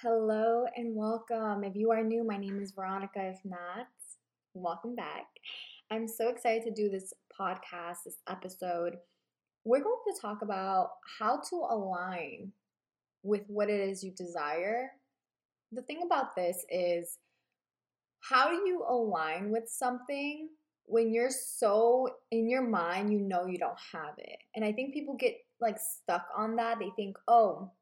Hello and welcome. If you are new, my name is Veronica. If not, welcome back. I'm so excited to do this podcast, this episode. We're going to talk about how to align with what it is you desire. The thing about this is, how do you align with something when you're so in your mind, you know you don't have it? And I think people get like stuck on that. They think, oh,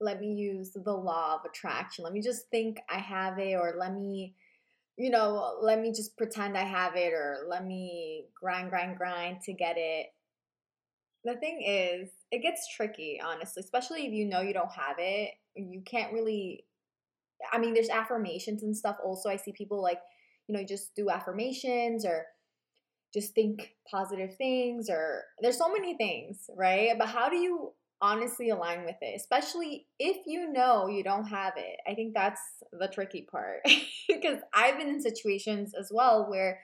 let me use the law of attraction. Let me just think I have it, or let me, you know, let me just pretend I have it, or let me grind, grind, grind to get it. The thing is, it gets tricky, honestly, especially if you know you don't have it. You can't really, I mean, there's affirmations and stuff also. I see people like, you know, just do affirmations or just think positive things, or there's so many things, right? But how do you honestly align with it, especially if you know you don't have it. I think that's the tricky part because I've been in situations as well where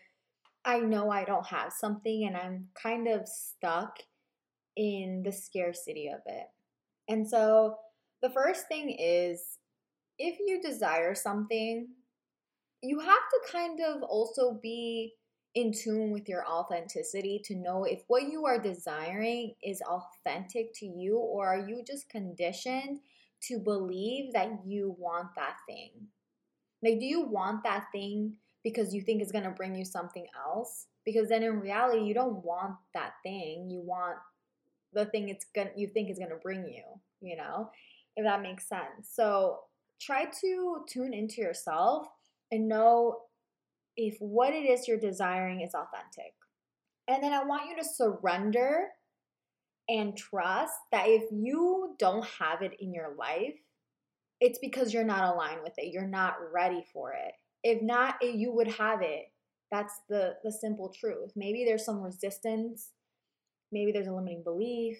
I know I don't have something and I'm kind of stuck in the scarcity of it. And so the first thing is if you desire something, you have to kind of also be in tune with your authenticity to know if what you are desiring is authentic to you or are you just conditioned to believe that you want that thing. Like, do you want that thing because you think it's gonna bring you something else? Because then in reality, you don't want that thing. You want the thing it's gonna you think is gonna bring you, you know, if that makes sense. So try to tune into yourself and know if what it is you're desiring is authentic. And then I want you to surrender and trust that if you don't have it in your life, it's because you're not aligned with it. You're not ready for it. If not, you would have it. That's the the simple truth. Maybe there's some resistance. Maybe there's a limiting belief.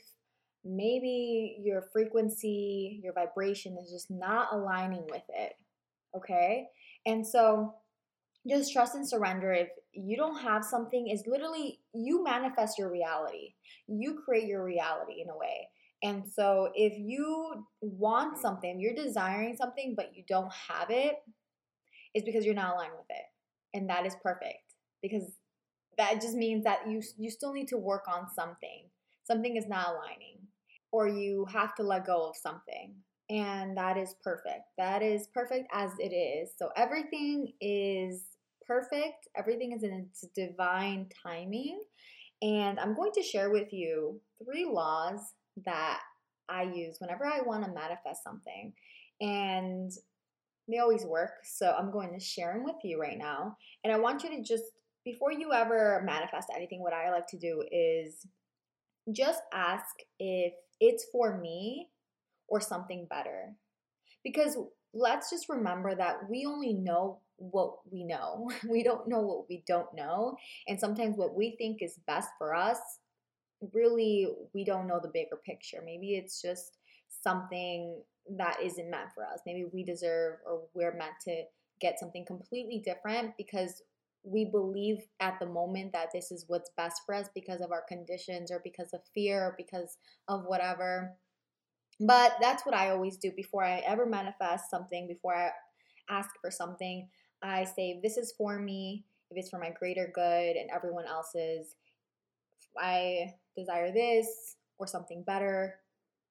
Maybe your frequency, your vibration is just not aligning with it. Okay? And so just trust and surrender. If you don't have something is literally you manifest your reality. You create your reality in a way. And so if you want something you're desiring something but you don't have it it's because you're not aligned with it. And that is perfect because that just means that you you still need to work on something. Something is not aligning or you have to let go of something. And that is perfect. That is perfect as it is. So everything is perfect. Everything is in its divine timing. And I'm going to share with you three laws that I use whenever I want to manifest something. And they always work. So I'm going to share them with you right now. And I want you to just, before you ever manifest anything, what I like to do is just ask if it's for me or something better. Because let's just remember that we only know what we know. We don't know what we don't know. And sometimes what we think is best for us, really, we don't know the bigger picture. Maybe it's just something that isn't meant for us. Maybe we deserve or we're meant to get something completely different because we believe at the moment that this is what's best for us because of our conditions or because of fear or because of whatever. But that's what I always do before I ever manifest something, before I ask for something. I say, this is for me, if it's for my greater good and everyone else's, I desire this or something better,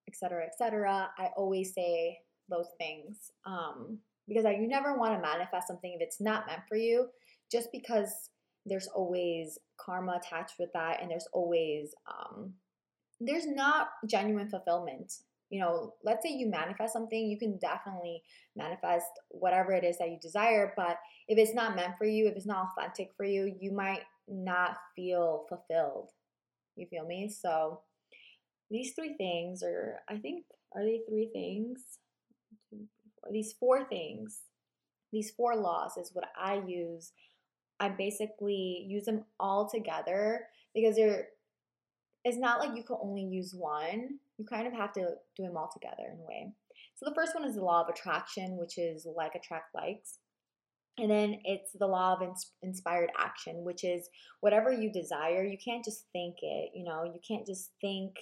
etc., etc. I always say those things um, because I, you never want to manifest something if it's not meant for you, just because there's always karma attached with that, and there's always um, there's not genuine fulfillment you know, let's say you manifest something, you can definitely manifest whatever it is that you desire. But if it's not meant for you, if it's not authentic for you, you might not feel fulfilled. You feel me? So these three things are, I think, are they three things? These four things, these four laws is what I use. I basically use them all together because they're, it's not like you can only use one you kind of have to do them all together in a way. So the first one is the law of attraction, which is like attract likes. And then it's the law of ins- inspired action, which is whatever you desire, you can't just think it, you know, you can't just think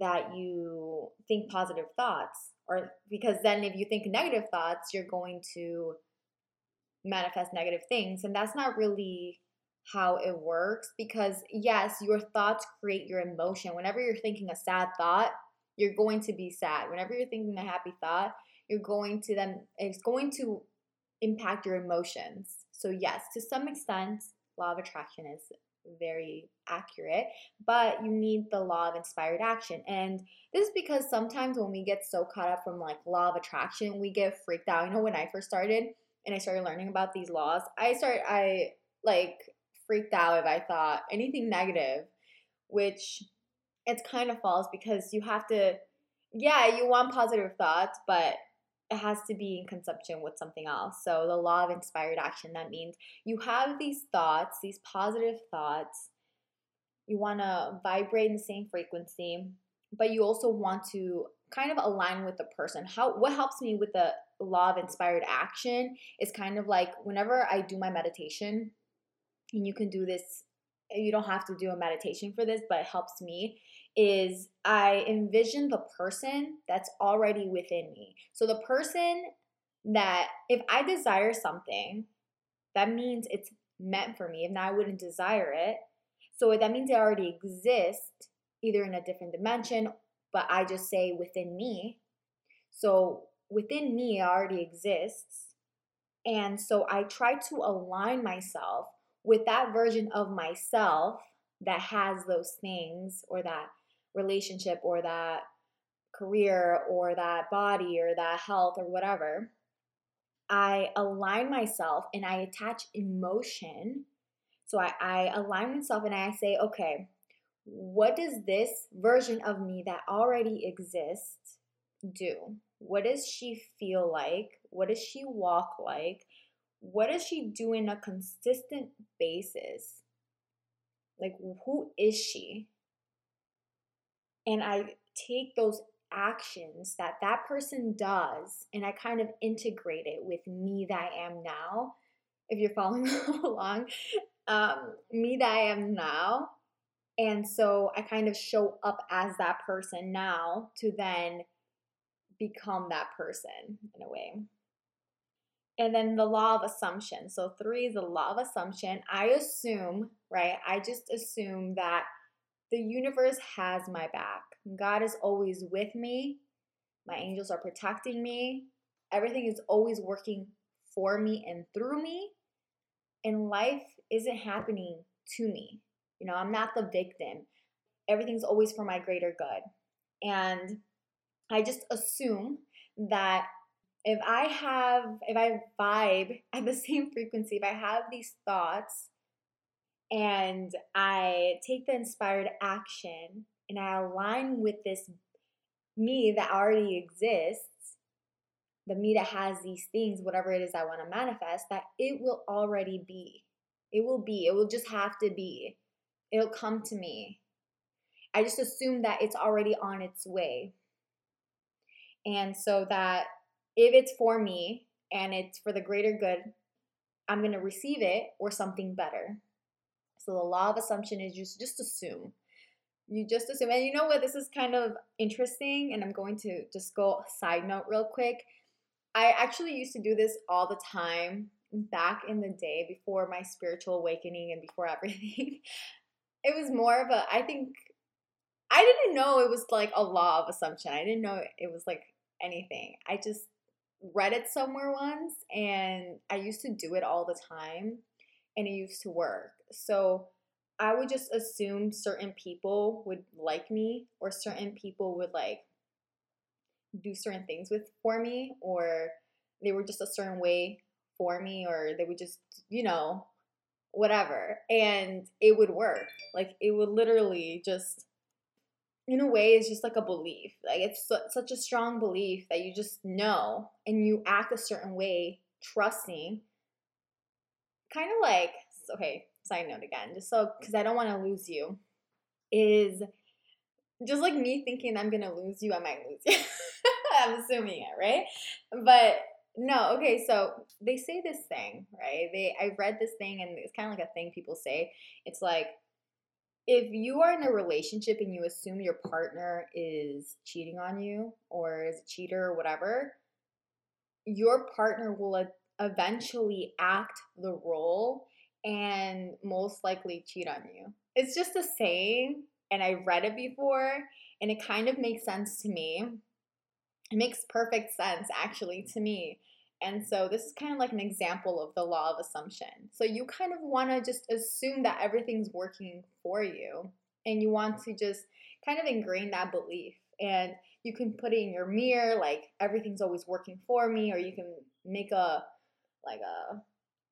that you think positive thoughts. or because then if you think negative thoughts, you're going to manifest negative things. And that's not really how it works because, yes, your thoughts create your emotion. Whenever you're thinking a sad thought, you're going to be sad. Whenever you're thinking a happy thought, you're going to then, it's going to impact your emotions. So, yes, to some extent, law of attraction is very accurate, but you need the law of inspired action. And this is because sometimes when we get so caught up from like law of attraction, we get freaked out. You know, when I first started and I started learning about these laws, I started I like freaked out if I thought anything negative, which it's kind of false because you have to yeah, you want positive thoughts, but it has to be in consumption with something else. So, the law of inspired action that means you have these thoughts, these positive thoughts. You want to vibrate in the same frequency, but you also want to kind of align with the person. How what helps me with the law of inspired action is kind of like whenever I do my meditation, and you can do this you don't have to do a meditation for this, but it helps me is I envision the person that's already within me. So the person that if I desire something, that means it's meant for me. If I wouldn't desire it. So that means it already exists, either in a different dimension, but I just say within me. So within me it already exists. And so I try to align myself with that version of myself that has those things or that relationship or that career or that body or that health or whatever, I align myself and I attach emotion. So I, I align myself and I say, okay, what does this version of me that already exists do? What does she feel like? What does she walk like? What does she do in a consistent basis? Like, who is she? and I take those actions that that person does and I kind of integrate it with me that I am now. If you're following along, um, me that I am now. And so I kind of show up as that person now to then become that person in a way. And then the law of assumption. So, three is the law of assumption. I assume, right? I just assume that the universe has my back. God is always with me. My angels are protecting me. Everything is always working for me and through me. And life isn't happening to me. You know, I'm not the victim. Everything's always for my greater good. And I just assume that if I have, if I vibe at the same frequency, if I have these thoughts and I take the inspired action and I align with this me that already exists, the me that has these things, whatever it is I want to manifest, that it will already be. It will be. It will just have to be. It'll come to me. I just assume that it's already on its way. And so that if it's for me and it's for the greater good, I'm going to receive it or something better. So the law of assumption is just just assume. You just assume. And you know what? This is kind of interesting, and I'm going to just go side note real quick. I actually used to do this all the time back in the day before my spiritual awakening and before everything. it was more of a, I think, I didn't know it was like a law of assumption. I didn't know it was like anything. I just read it somewhere once and I used to do it all the time and it used to work. So I would just assume certain people would like me or certain people would like do certain things with for me or they were just a certain way for me or they would just, you know, whatever. And it would work. Like it would literally just in a way it's just like a belief. Like it's su- such a strong belief that you just know and you act a certain way trusting kind of like okay, side note again, just so because I don't want to lose you, is just like me thinking I'm gonna lose you, I might lose you. I'm assuming it, right? But no, okay, so they say this thing, right? They I read this thing and it's kind of like a thing people say. It's like if you are in a relationship and you assume your partner is cheating on you or is a cheater or whatever, your partner will eventually act the role and most likely cheat on you. It's just the same, and I read it before, and it kind of makes sense to me. It makes perfect sense, actually, to me. And so this is kind of like an example of the law of assumption. So you kind of want to just assume that everything's working for you, and you want to just kind of ingrain that belief. And you can put it in your mirror, like everything's always working for me, or you can make a like a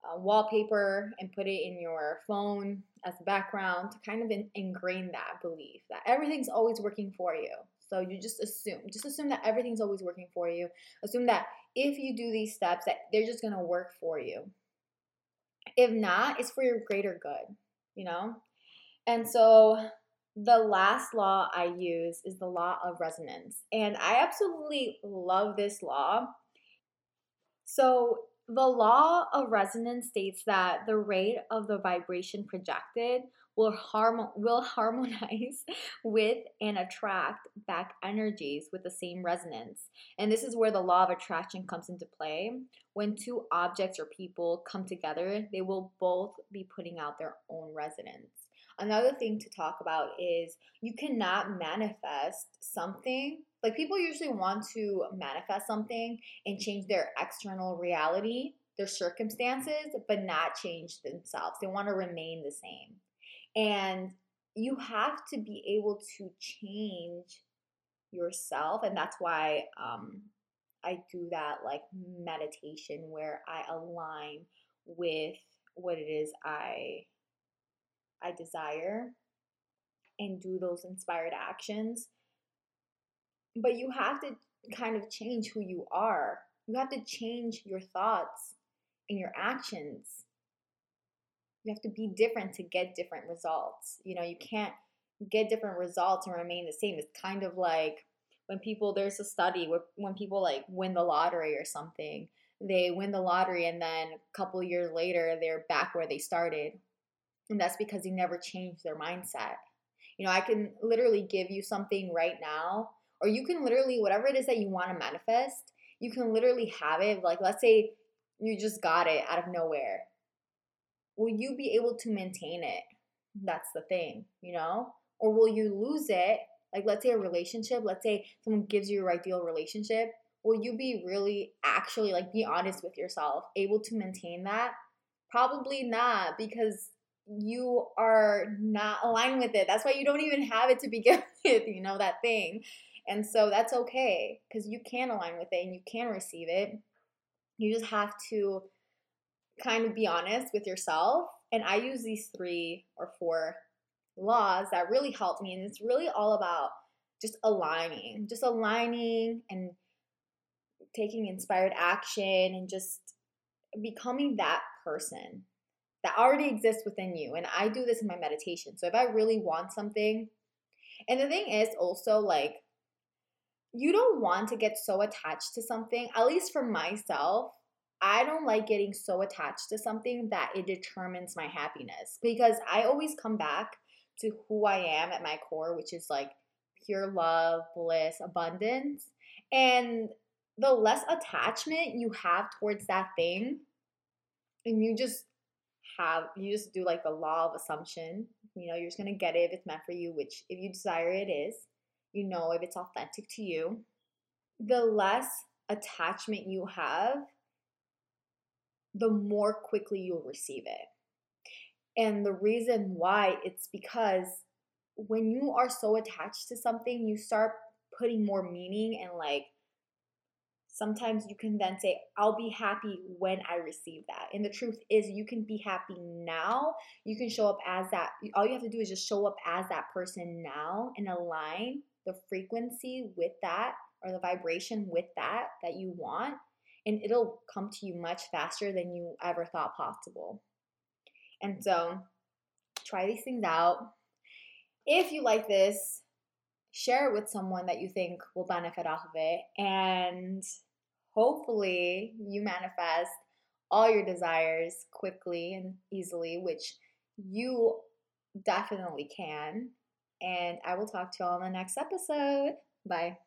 uh, wallpaper and put it in your phone as a background to kind of in, ingrain that belief that everything's always working for you. So you just assume, just assume that everything's always working for you. Assume that if you do these steps, that they're just gonna work for you. If not, it's for your greater good, you know. And so the last law I use is the law of resonance, and I absolutely love this law. So the law of resonance states that the rate of the vibration projected will, harm- will harmonize with and attract back energies with the same resonance. And this is where the law of attraction comes into play. When two objects or people come together, they will both be putting out their own resonance. Another thing to talk about is you cannot manifest something. Like people usually want to manifest something and change their external reality, their circumstances, but not change themselves. They want to remain the same. And you have to be able to change yourself. And that's why um, I do that like meditation where I align with what it is I I desire and do those inspired actions. But you have to kind of change who you are. You have to change your thoughts and your actions. You have to be different to get different results. You know, you can't get different results and remain the same. It's kind of like when people, there's a study where when people like win the lottery or something, they win the lottery and then a couple years later they're back where they started and that's because they never changed their mindset. You know, I can literally give you something right now, or you can literally, whatever it is that you want to manifest, you can literally have it. Like, let's say you just got it out of nowhere. Will you be able to maintain it? That's the thing, you know? Or will you lose it? Like, let's say a relationship, let's say someone gives you your ideal relationship. Will you be really actually, like, be honest with yourself, able to maintain that? Probably not, because you are not aligned with it. That's why you don't even have it to begin with, you know, that thing. And so that's okay because you can align with it and you can receive it. You just have to kind of be honest with yourself. And I use these three or four laws that really help me. And it's really all about just aligning, just aligning and taking inspired action and just becoming that person that already exists within you. And I do this in my meditation. So if I really want something, and the thing is also like, you don't want to get so attached to something, at least for myself. I don't like getting so attached to something that it determines my happiness because I always come back to who I am at my core, which is like pure love, bliss, abundance. And the less attachment you have towards that thing, and you just have you just do like the law of assumption. You know, you're just gonna get it if it's meant for you, which if you desire it is. You know if it's authentic to you. The less attachment you have, the more quickly you'll receive it. And the reason why it's because when you are so attached to something, you start putting more meaning and like sometimes you can then say, I'll be happy when I receive that. And the truth is, you can be happy now. You can show up as that. All you have to do is just show up as that person now and align the frequency with that or the vibration with that that you want. And it'll come to you much faster than you ever thought possible. And so, try these things out. If you like this, share it with someone that you think will benefit off of it. And hopefully you manifest all your desires quickly and easily, which you definitely can. And I will talk to y'all in the next episode. Bye.